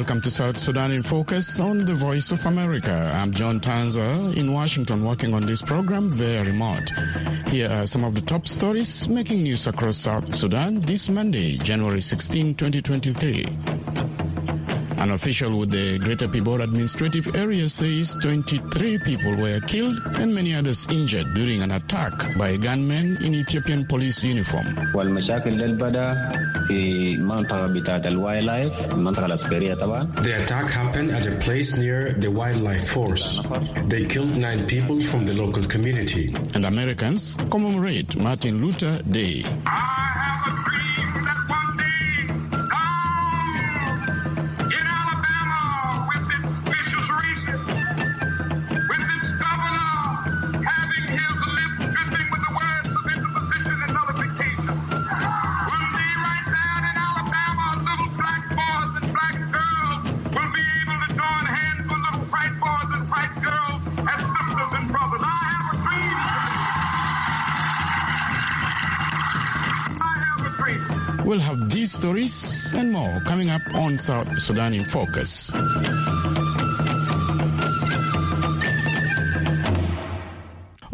welcome to South Sudan in Focus on the Voice of America. I'm John Tanza in Washington working on this program via remote. Here are some of the top stories making news across South Sudan this Monday, January 16, 2023. An official with the Greater Pibor administrative area says 23 people were killed and many others injured during an attack by gunmen in Ethiopian police uniform. The attack happened at a place near the wildlife force. They killed nine people from the local community. And Americans commemorate Martin Luther Day. Stories and more coming up on South Sudan in Focus.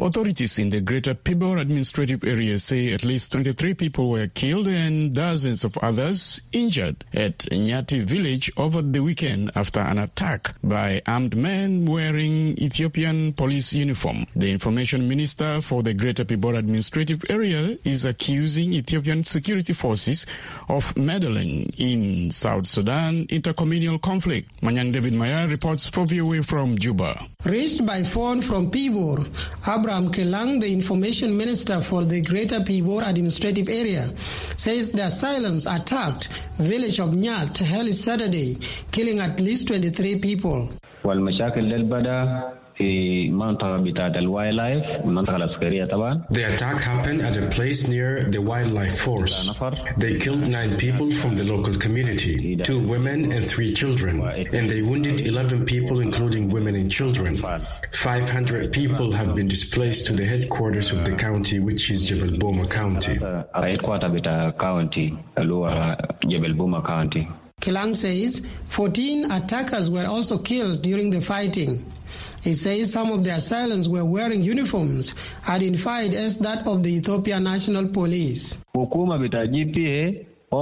Authorities in the Greater Pibor administrative area say at least 23 people were killed and dozens of others injured at Nyati village over the weekend after an attack by armed men wearing Ethiopian police uniform. The information minister for the Greater Pibor administrative area is accusing Ethiopian security forces of meddling in South Sudan intercommunal conflict. Manyang David Mayar reports for VOA from Juba. Reached by phone from Pibor, Abraham Kelang, the information minister for the Greater Pibor administrative area, says the assailants attacked village of Nyat early Saturday, killing at least 23 people. والمشاكل للبدا The attack happened at a place near the wildlife force. They killed nine people from the local community, two women and three children, and they wounded 11 people including women and children. 500 people have been displaced to the headquarters of the county which is Jebel Boma County. Kelang says 14 attackers were also killed during the fighting. He says some of the assailants were wearing uniforms identified as that of the Ethiopia National Police.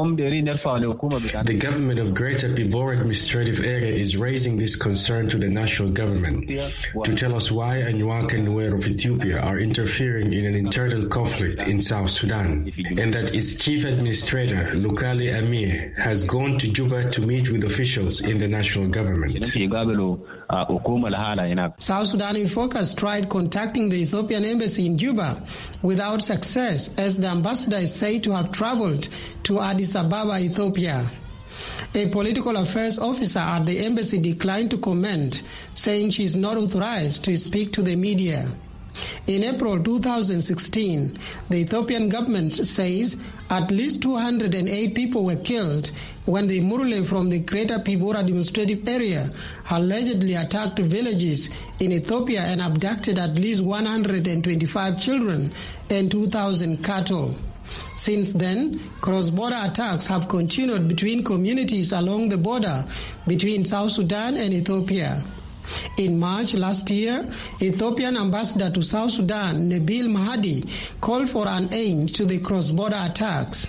The government of Greater Pibor administrative area is raising this concern to the national government to tell us why Anwar Kanwer of Ethiopia are interfering in an internal conflict in South Sudan, and that its chief administrator, Lukali Amir, has gone to Juba to meet with officials in the national government. South Sudan in Focus tried contacting the Ethiopian embassy in Juba without success, as the ambassador is said to have traveled to Addis Ababa, Ethiopia. A political affairs officer at the embassy declined to comment, saying she is not authorized to speak to the media. In April 2016, the Ethiopian government says at least 208 people were killed when the Murle from the Greater Pibor administrative area allegedly attacked villages in Ethiopia and abducted at least 125 children and 2,000 cattle. Since then, cross-border attacks have continued between communities along the border between South Sudan and Ethiopia. In March last year, Ethiopian ambassador to South Sudan, Nabil Mahadi, called for an end to the cross-border attacks.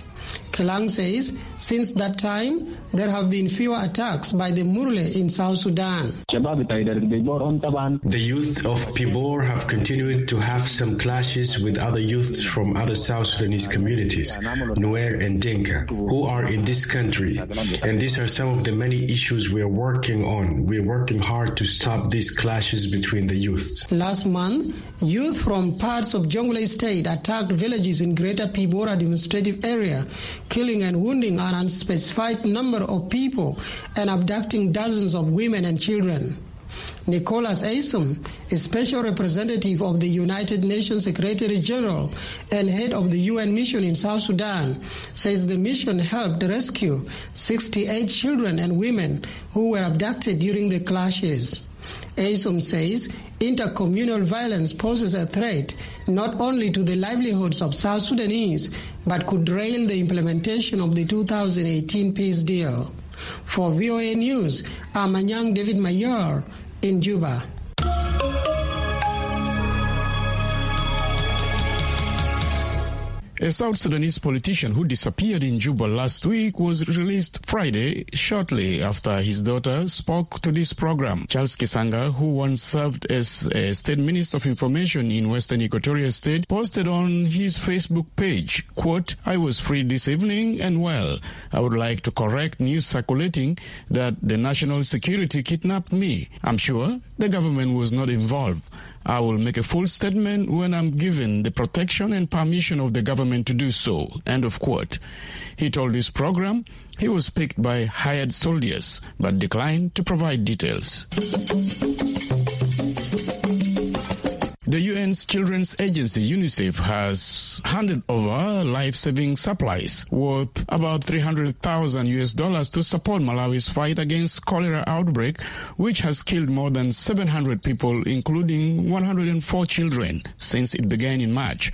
Kelang says since that time, there have been fewer attacks by the Murle in South Sudan. The youth of Pibor have continued to have some clashes with other youths from other South Sudanese communities, Nuer and Dinka, who are in this country. And these are some of the many issues we are working on. We are working hard to stop these clashes between the youths. Last month, youth from parts of Jonglei State attacked villages in Greater Pibor administrative area, killing and wounding an unspecified number of people and abducting dozens of women and children. Nicholas Haysom, a special representative of the United Nations Secretary General and head of the UN mission in South Sudan, says the mission helped rescue 68 children and women who were abducted during the clashes. Haysom says intercommunal violence poses a threat not only to the livelihoods of South Sudanese, but could derail the implementation of the 2018 peace deal. For VOA News, I'm Anyang David Mayar in Juba. A South Sudanese politician who disappeared in Juba last week was released Friday shortly after his daughter spoke to this program. Charles Kisanga, who once served as a state minister of information in Western Equatoria State, posted on his Facebook page, quote, I was free this evening and well, I would like to correct news circulating that the national security kidnapped me. I'm sure the government was not involved. I will make a full statement when I'm given the protection and permission of the government to do so. End of quote. He told this program he was picked by hired soldiers but declined to provide details. The UN's Children's Agency UNICEF has handed over life-saving supplies worth about 300,000 US dollars to support Malawi's fight against cholera outbreak, which has killed more than 700 people, including 104 children, since it began in March.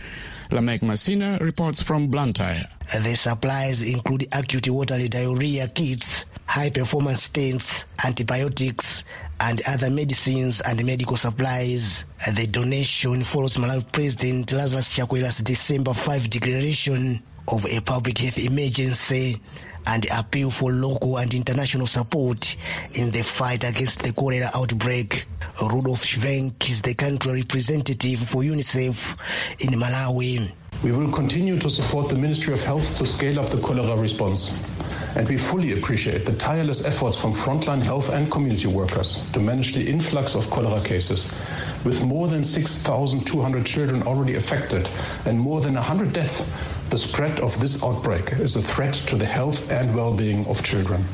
Lamek Masina reports from Blantyre. The supplies include acute watery diarrhea kits, high performance stents, antibiotics, and other medicines and medical supplies. The donation follows Malawi President Lazarus Chakwera's December 5 declaration of a public health emergency and appeal for local and international support in the fight against the cholera outbreak. Rudolf Schwenk is the country representative for UNICEF in Malawi. We will continue to support the Ministry of Health to scale up the cholera response. And we fully appreciate the tireless efforts from frontline health and community workers to manage the influx of cholera cases. With more than 6,200 children already affected and more than 100 deaths, the spread of this outbreak is a threat to the health and well-being of children.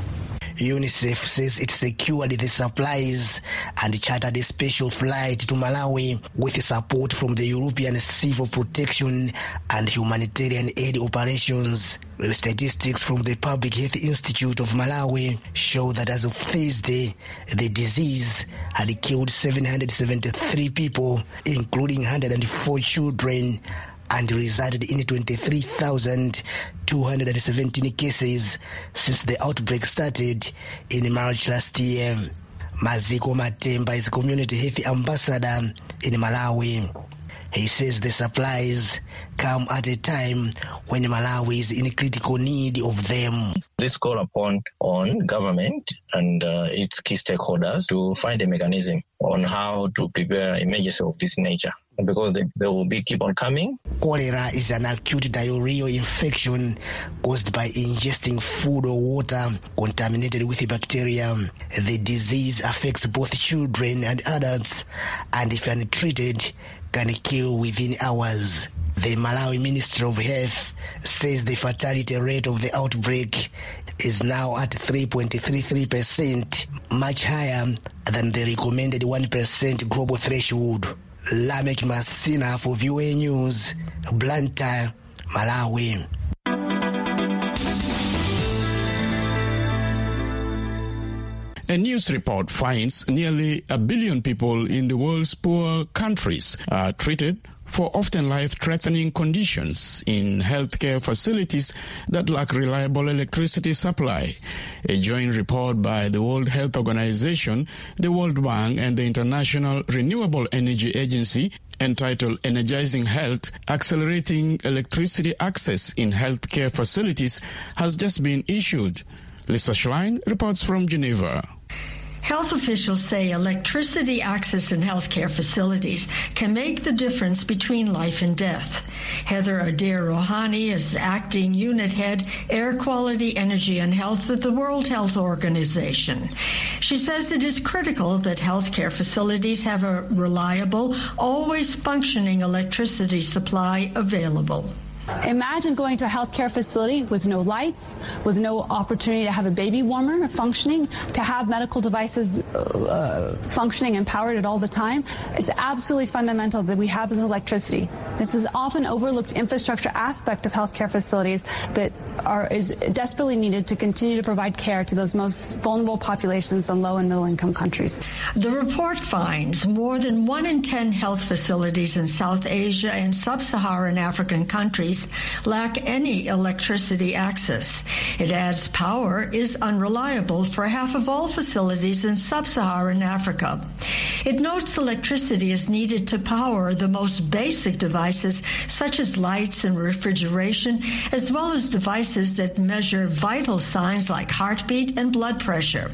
UNICEF says it secured the supplies and chartered a special flight to Malawi with support from the European Civil Protection and Humanitarian Aid Operations. Statistics from the Public Health Institute of Malawi show that as of Thursday, the disease had killed 773 people, including 104 children and resulted in 23,217 cases since the outbreak started in March last year. Maziko Matemba is community health ambassador in Malawi. He says the supplies come at a time when Malawi is in critical need of them. This call upon on government and uh, its key stakeholders to find a mechanism on how to prepare emergency of this nature because they, they will be keep on coming. Cholera is an acute diarrheal infection caused by ingesting food or water contaminated with bacteria. The disease affects both children and adults, and if untreated, can kill within hours. The Malawi Ministry of Health says the fatality rate of the outbreak is now at 3.33%, much higher than the recommended 1% global threshold. Lamek Masina for VOA News, Blantyre, Malawi. A news report finds nearly a billion people in the world's poor countries are treated for often life-threatening conditions in healthcare facilities that lack reliable electricity supply. A joint report by the World Health Organization, the World Bank, and the International Renewable Energy Agency entitled Energizing Health, Accelerating Electricity Access in Healthcare Facilities has just been issued. Lisa Schlein reports from Geneva. Health officials say electricity access in healthcare facilities can make the difference between life and death. Heather Adair Rohani is acting unit head, air quality, energy, and health at the World Health Organization. She says it is critical that healthcare facilities have a reliable, always functioning electricity supply available. Imagine going to a healthcare facility with no lights, with no opportunity to have a baby warmer functioning, to have medical devices uh, functioning and powered at all the time. It's absolutely fundamental that we have this electricity. This is often overlooked infrastructure aspect of healthcare facilities that are is desperately needed to continue to provide care to those most vulnerable populations in low and middle income countries. The report finds more than one in 10 health facilities in South Asia and sub Saharan African countries lack any electricity access. It adds power is unreliable for half of all facilities in sub Saharan Africa. It notes electricity is needed to power the most basic devices such as lights and refrigeration, as well as devices that measure vital signs like heartbeat and blood pressure.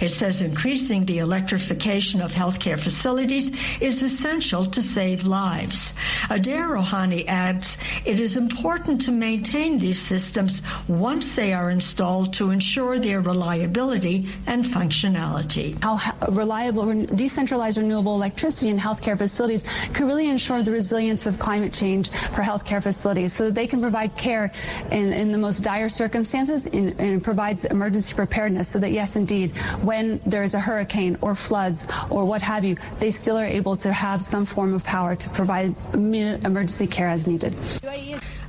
It says increasing the electrification of healthcare facilities is essential to save lives. Adair Rohani adds it is important to maintain these systems once they are installed to ensure their reliability and functionality. How reliable, decentralized renewable electricity in healthcare facilities could really ensure the resilience of climate change for healthcare facilities so that they can provide care in, in the most dire circumstances and, and provides emergency preparedness so that, yes, indeed, when there's a hurricane or floods or what have you, they still are able to have some form of power to provide emergency care as needed.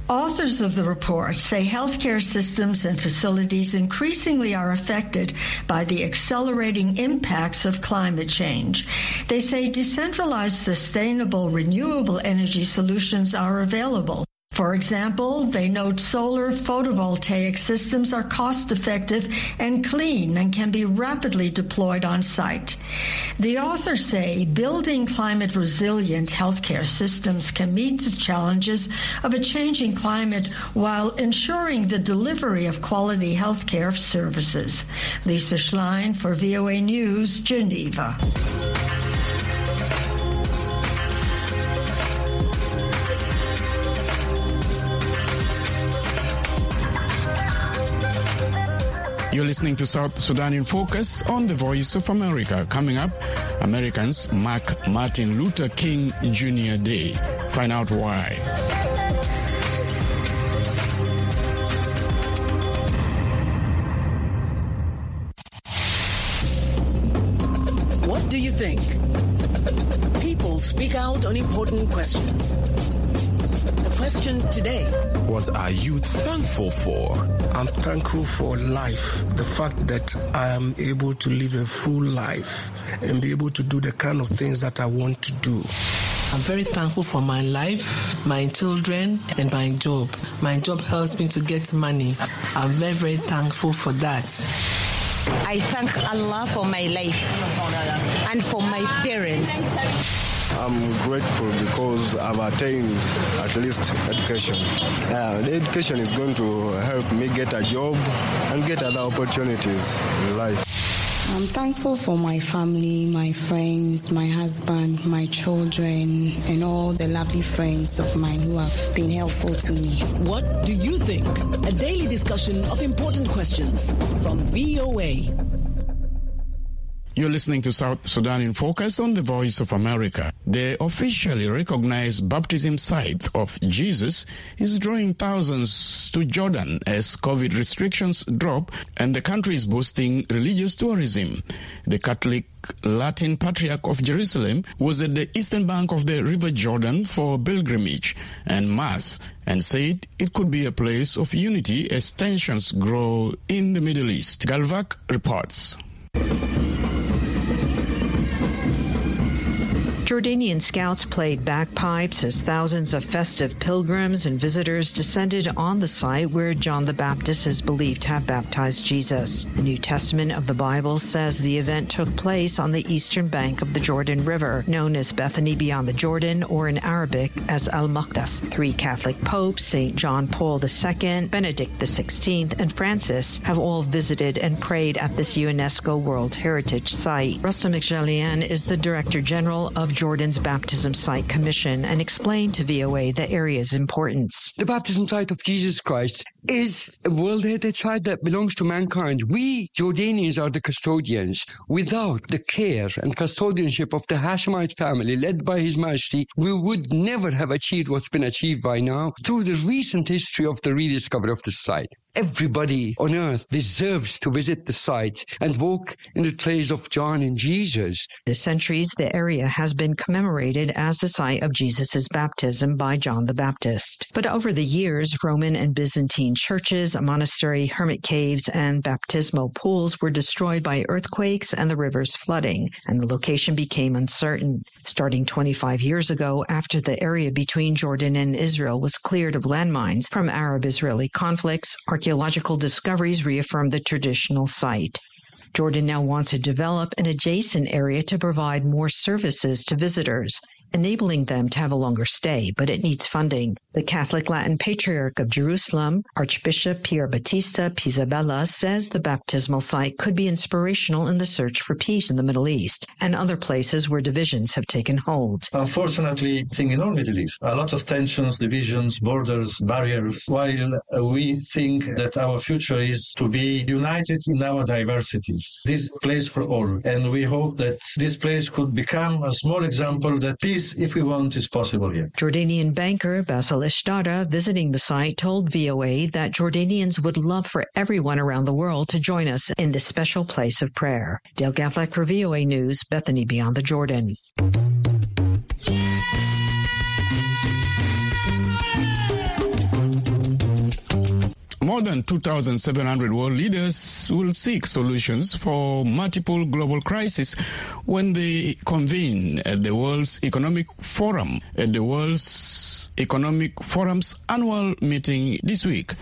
Authors of the report say healthcare systems and facilities increasingly are affected by the accelerating impacts of climate change. They say decentralized, sustainable, renewable energy solutions are available. For example, they note solar photovoltaic systems are cost effective and clean and can be rapidly deployed on site. The authors say building climate resilient healthcare systems can meet the challenges of a changing climate while ensuring the delivery of quality healthcare services. Lisa Schlein for VOA News, Geneva. You're listening to South Sudan in Focus on the Voice of America. Coming up, Americans mark Martin Luther King Jr. Day. Find out why. What do you think? People speak out on important questions. The question today What are you thankful for? I'm thankful for life. The fact that I am able to live a full life and be able to do the kind of things that I want to do. I'm very thankful for my life, my children, and my job. My job helps me to get money. I'm very, very thankful for that. I thank Allah for my life and for my parents. I'm grateful because I've attained at least education. Uh, the education is going to help me get a job and get other opportunities in life. I'm thankful for my family, my friends, my husband, my children, and all the lovely friends of mine who have been helpful to me. What do you think? A daily discussion of important questions from VOA. You're listening to South Sudan in Focus on the Voice of America. The officially recognized baptism site of Jesus is drawing thousands to Jordan as COVID restrictions drop and the country is boosting religious tourism. The Catholic Latin Patriarch of Jerusalem was at the eastern bank of the River Jordan for pilgrimage and Mass and said it could be a place of unity as tensions grow in the Middle East. Gavlak reports. Jordanian scouts played bagpipes as thousands of festive pilgrims and visitors descended on the site where John the Baptist is believed to have baptized Jesus. The New Testament of the Bible says the event took place on the eastern bank of the Jordan River, known as Bethany beyond the Jordan, or in Arabic as Al Maghtas. Three Catholic popes, St. John Paul II, Benedict XVI, and Francis, have all visited and prayed at this UNESCO World Heritage Site. Rustom Mkhjian is the Director General of Jordan's Baptism Site Commission and explained to VOA the area's importance. The baptism site of Jesus Christ is a World Heritage Site that belongs to mankind. We Jordanians are the custodians. Without the care and custodianship of the Hashemite family led by His Majesty, we would never have achieved what's been achieved by now through the recent history of the rediscovery of the site. Everybody on earth deserves to visit the site and walk in the trails of John and Jesus. The centuries, the area has been commemorated as the site of Jesus' baptism by John the Baptist. But over the years, Roman and Byzantine churches, a monastery, hermit caves, and baptismal pools were destroyed by earthquakes and the rivers flooding, and the location became uncertain. Starting 25 years ago, after the area between Jordan and Israel was cleared of landmines from Arab-Israeli conflicts, archaeological discoveries reaffirmed the traditional site. Jordan now wants to develop an adjacent area to provide more services to visitors, enabling them to have a longer stay, but it needs funding. The Catholic Latin Patriarch of Jerusalem, Archbishop Pier Battista Pizzaballa, says the baptismal site could be inspirational in the search for peace in the Middle East and other places where divisions have taken hold. Unfortunately, I think in all Middle East, a lot of tensions, divisions, borders, barriers, while uh, we think that our future is to be united in our diversities. This place for all. And we hope that this place could become a small example that peace, if we want, is possible here. Jordanian banker Basil Ishtara, visiting the site, told VOA that Jordanians would love for everyone around the world to join us in this special place of prayer. Dale Gavlak for VOA News, Bethany Beyond the Jordan. More than 2,700 world leaders will seek solutions for multiple global crises when they convene at the World's Economic Forum at the World's Economic Forum's annual meeting this week.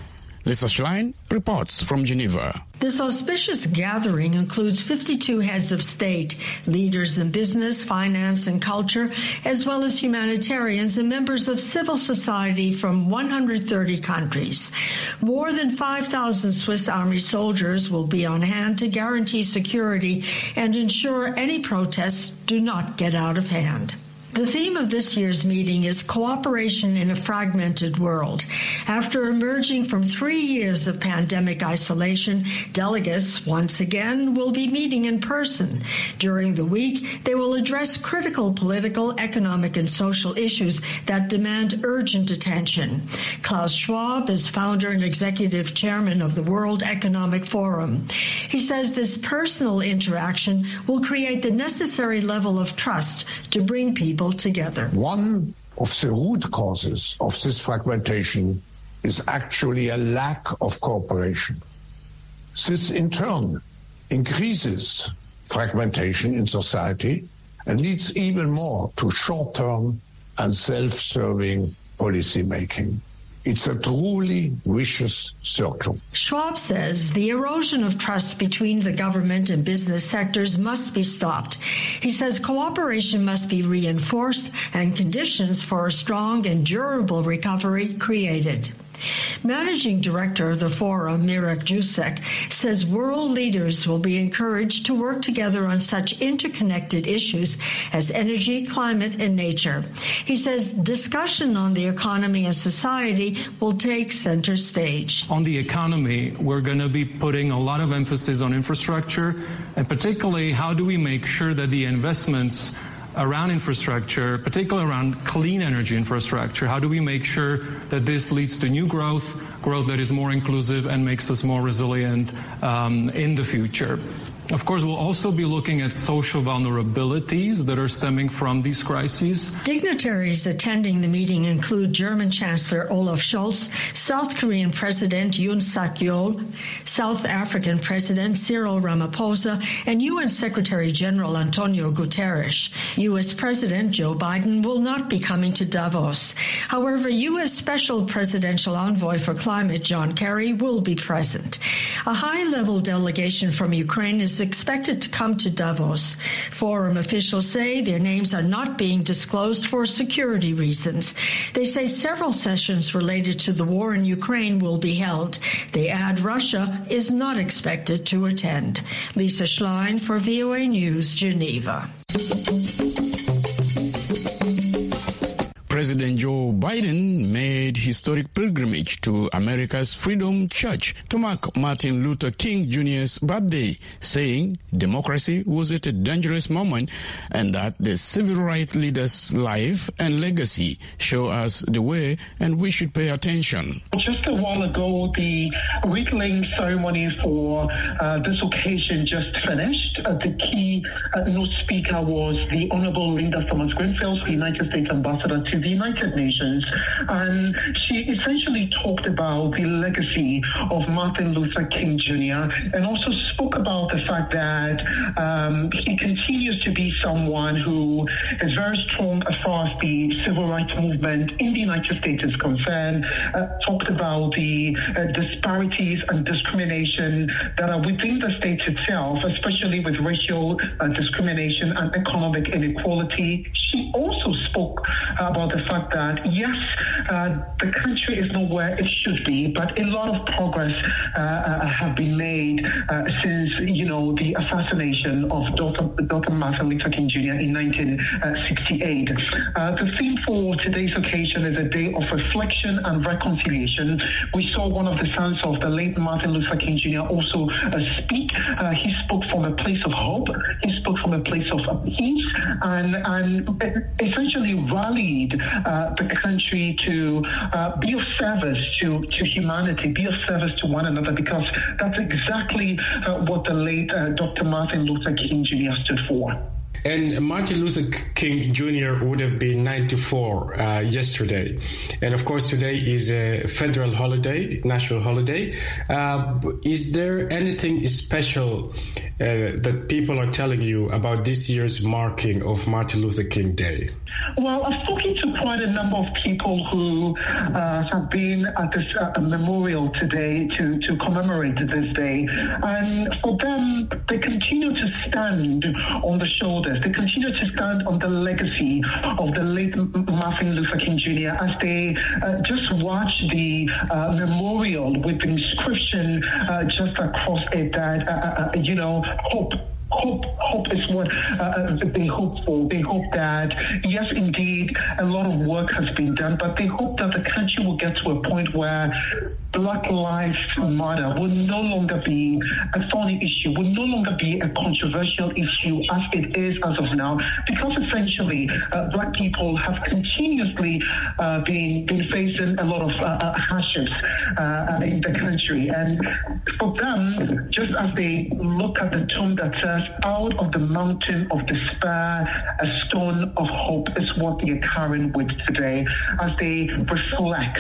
Lisa Schlein reports from Geneva. This auspicious gathering includes 52 heads of state, leaders in business, finance, and culture, as well as humanitarians and members of civil society from 130 countries. More than 5,000 Swiss Army soldiers will be on hand to guarantee security and ensure any protests do not get out of hand. The theme of this year's meeting is cooperation in a fragmented world. After emerging from three years of pandemic isolation, delegates once again will be meeting in person. During the week, they will address critical political, economic, and social issues that demand urgent attention. Klaus Schwab is founder and executive chairman of the World Economic Forum. He says this personal interaction will create the necessary level of trust to bring people One of the root causes of this fragmentation is actually a lack of cooperation. This in turn increases fragmentation in society and leads even more to short-term and self-serving policy making. It's a truly vicious circle. Schwab says the erosion of trust between the government and business sectors must be stopped. He says cooperation must be reinforced and conditions for a strong and durable recovery created. Managing Director of the Forum, Mirek Dušek, says world leaders will be encouraged to work together on such interconnected issues as energy, climate, and nature. He says discussion on the economy and society will take center stage. On the economy, we're going to be putting a lot of emphasis on infrastructure, and particularly how do we make sure that the investments around infrastructure, particularly around clean energy infrastructure. How do we make sure that this leads to new growth, growth that is more inclusive and makes us more resilient um, in the future? Of course, we'll also be looking at social vulnerabilities that are stemming from these crises. Dignitaries attending the meeting include German Chancellor Olaf Scholz, South Korean President Yoon Suk Yeol, South African President Cyril Ramaphosa, and UN Secretary General Antonio Guterres. U.S. President Joe Biden will not be coming to Davos. However, U.S. Special Presidential Envoy for Climate John Kerry will be present. A high level delegation from Ukraine is expected to come to Davos. Forum officials say their names are not being disclosed for security reasons. They say several sessions related to the war in Ukraine will be held. They add Russia is not expected to attend. Lisa Schlein for VOA News, Geneva. President Joe Biden made historic pilgrimage to America's Freedom Church to mark Martin Luther King Jr.'s birthday, saying democracy was at a dangerous moment and that the civil rights leader's life and legacy show us the way and we should pay attention. Just a while ago, the wreath-laying ceremony for uh, this occasion just finished. Uh, the key uh, note speaker was the Honorable Linda Thomas Greenfield, the United States Ambassador to the United Nations, and she essentially talked about the legacy of Martin Luther King Jr. and also spoke about the fact that um, he continues to be someone who is very strong as far as the civil rights movement in the United States is concerned. Uh, talked about the uh, disparities and discrimination that are within the state itself, especially with racial uh, discrimination and economic inequality. She also spoke about the fact that yes, uh, the country is not where it should be, but a lot of progress uh, uh, have been made uh, since you know the assassination of Dr. Dr. Martin Luther King Jr. in 1968. Uh, the theme for today's occasion is a day of reflection and reconciliation. We saw one of the sons of the late Martin Luther King Jr. also speak. he spoke from a place of hope. He spoke from a place of peace and and essentially rallied uh, the country to uh, be of service to, to humanity, be of service to one another, because that's exactly uh, what the late uh, Dr. Martin Luther King Jr. stood for. And Martin Luther King Jr. would have been 94 uh, yesterday. And of course, today is a federal holiday, national holiday. Uh, is there anything special uh, that people are telling you about this year's marking of Martin Luther King Day? Well, I've spoken to quite a number of people who uh, have been at this uh, memorial today to, to commemorate this day. And for them, they continue to stand on the shoulders. They continue to stand on the legacy of the late Martin Luther King Jr. as they uh, just watch the uh, memorial with the inscription uh, just across it that, you know, hope hope hope is what uh, they hope for. They hope that yes, indeed, a lot of work has been done, but they hope that the country will get to a point where Black Lives Matter will no longer be a thorny issue, will no longer be a controversial issue as it is as of now, because essentially uh, Black people have continuously uh, been been facing a lot of uh, uh hardships uh, in the country, and for them, just as they look at the tomb that says out of the mountain of despair, a stone of hope is what they are carrying with today as they reflect,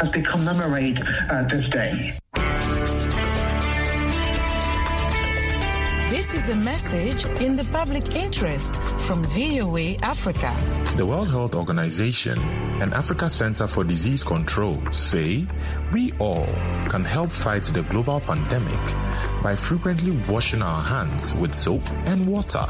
as they commemorate uh, this day. This is a message in the public interest from VOA Africa. The World Health Organization and Africa Center for Disease Control say we all can help fight the global pandemic by frequently washing our hands with soap and water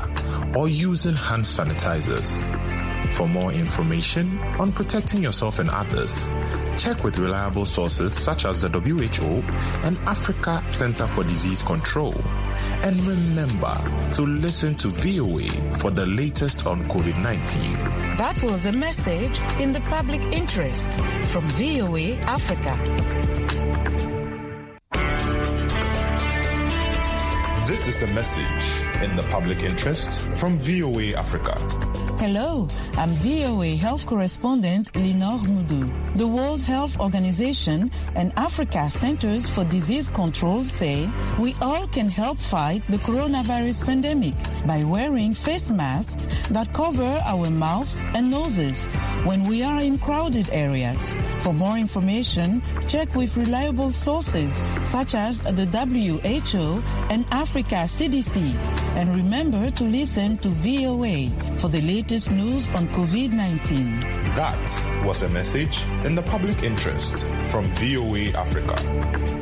or using hand sanitizers. For more information on protecting yourself and others, check with reliable sources such as the WHO and Africa Center for Disease Control. And remember to listen to VOA for the latest on COVID 19. That was a message in the public interest from VOA Africa. This is a message in the public interest from VOA Africa. Hello, I'm VOA health correspondent Linord Moudou. The World Health Organization and Africa Centers for Disease Control say we all can help fight the coronavirus pandemic by wearing face masks that cover our mouths and noses when we are in crowded areas. For more information, check with reliable sources such as the WHO and Africa CDC. And remember to listen to VOA for the latest news on COVID-19. That was a message in the public interest from VOA Africa.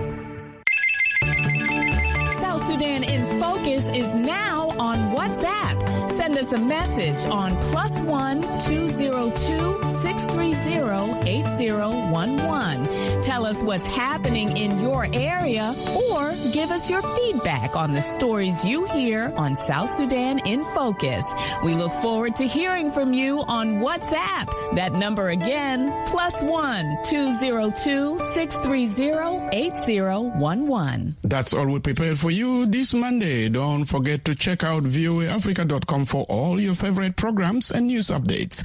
Us a message on plus one two zero two six three zero eight zero one one. Tell us what's happening in your area or give us your feedback on the stories you hear on South Sudan in Focus. We look forward to hearing from you on WhatsApp. That number again, plus one 202 630 8011. That's all we prepared for you this Monday. Don't forget to check out voaafrica.com for all your favorite programs and news updates.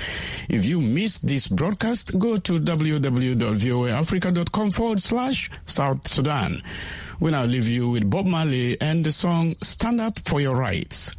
If you missed this broadcast, go to www.voaafrica.com forward slash South Sudan. We now leave you with Bob Marley and the song Stand Up for Your Rights.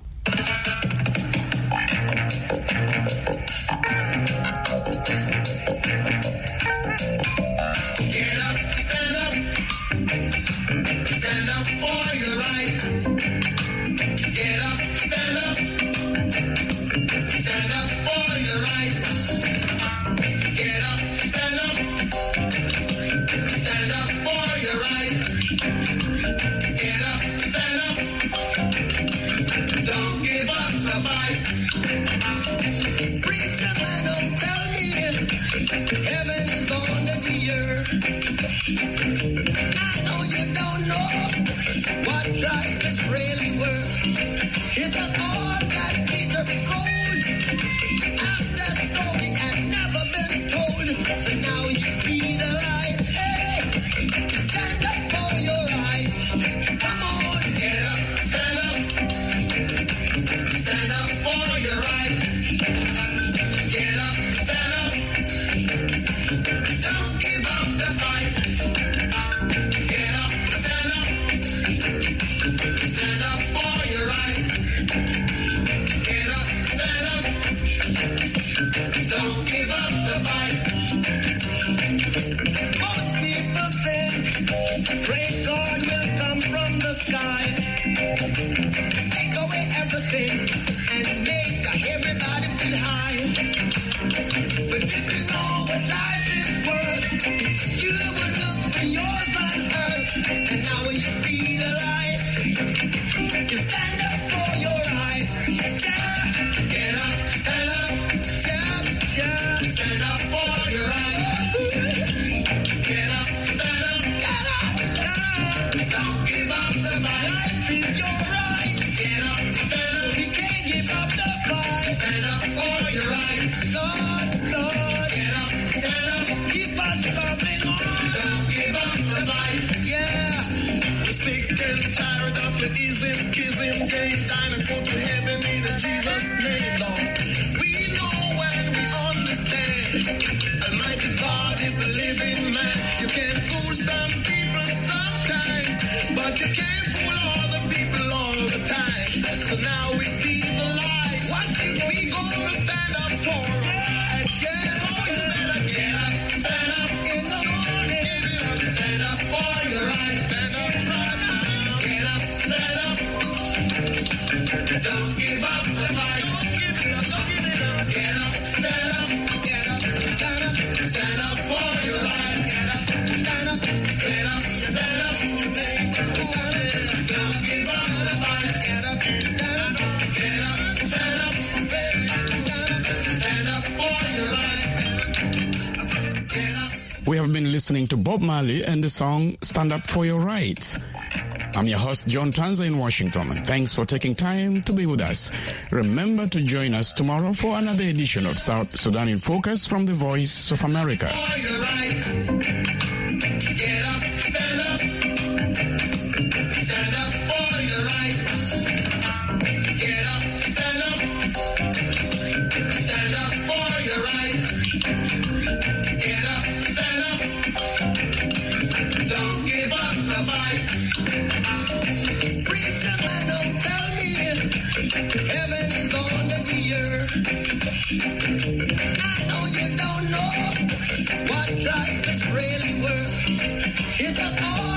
Heaven is under the earth. I know you don't know what life is really worth. It's a all that Peter is gold. Schism, gay, and go to heaven in Jesus' name, Lord. We know when we understand. Almighty God is a living man. You can fool some people sometimes, but you can't fool all the people all the time. So now we listening to Bob Marley and the song Stand Up for Your Rights. I'm your host, John Tanza in Washington, thanks for taking time to be with us. Remember to join us tomorrow for another edition of South Sudan in Focus from the Voice of America. It's a all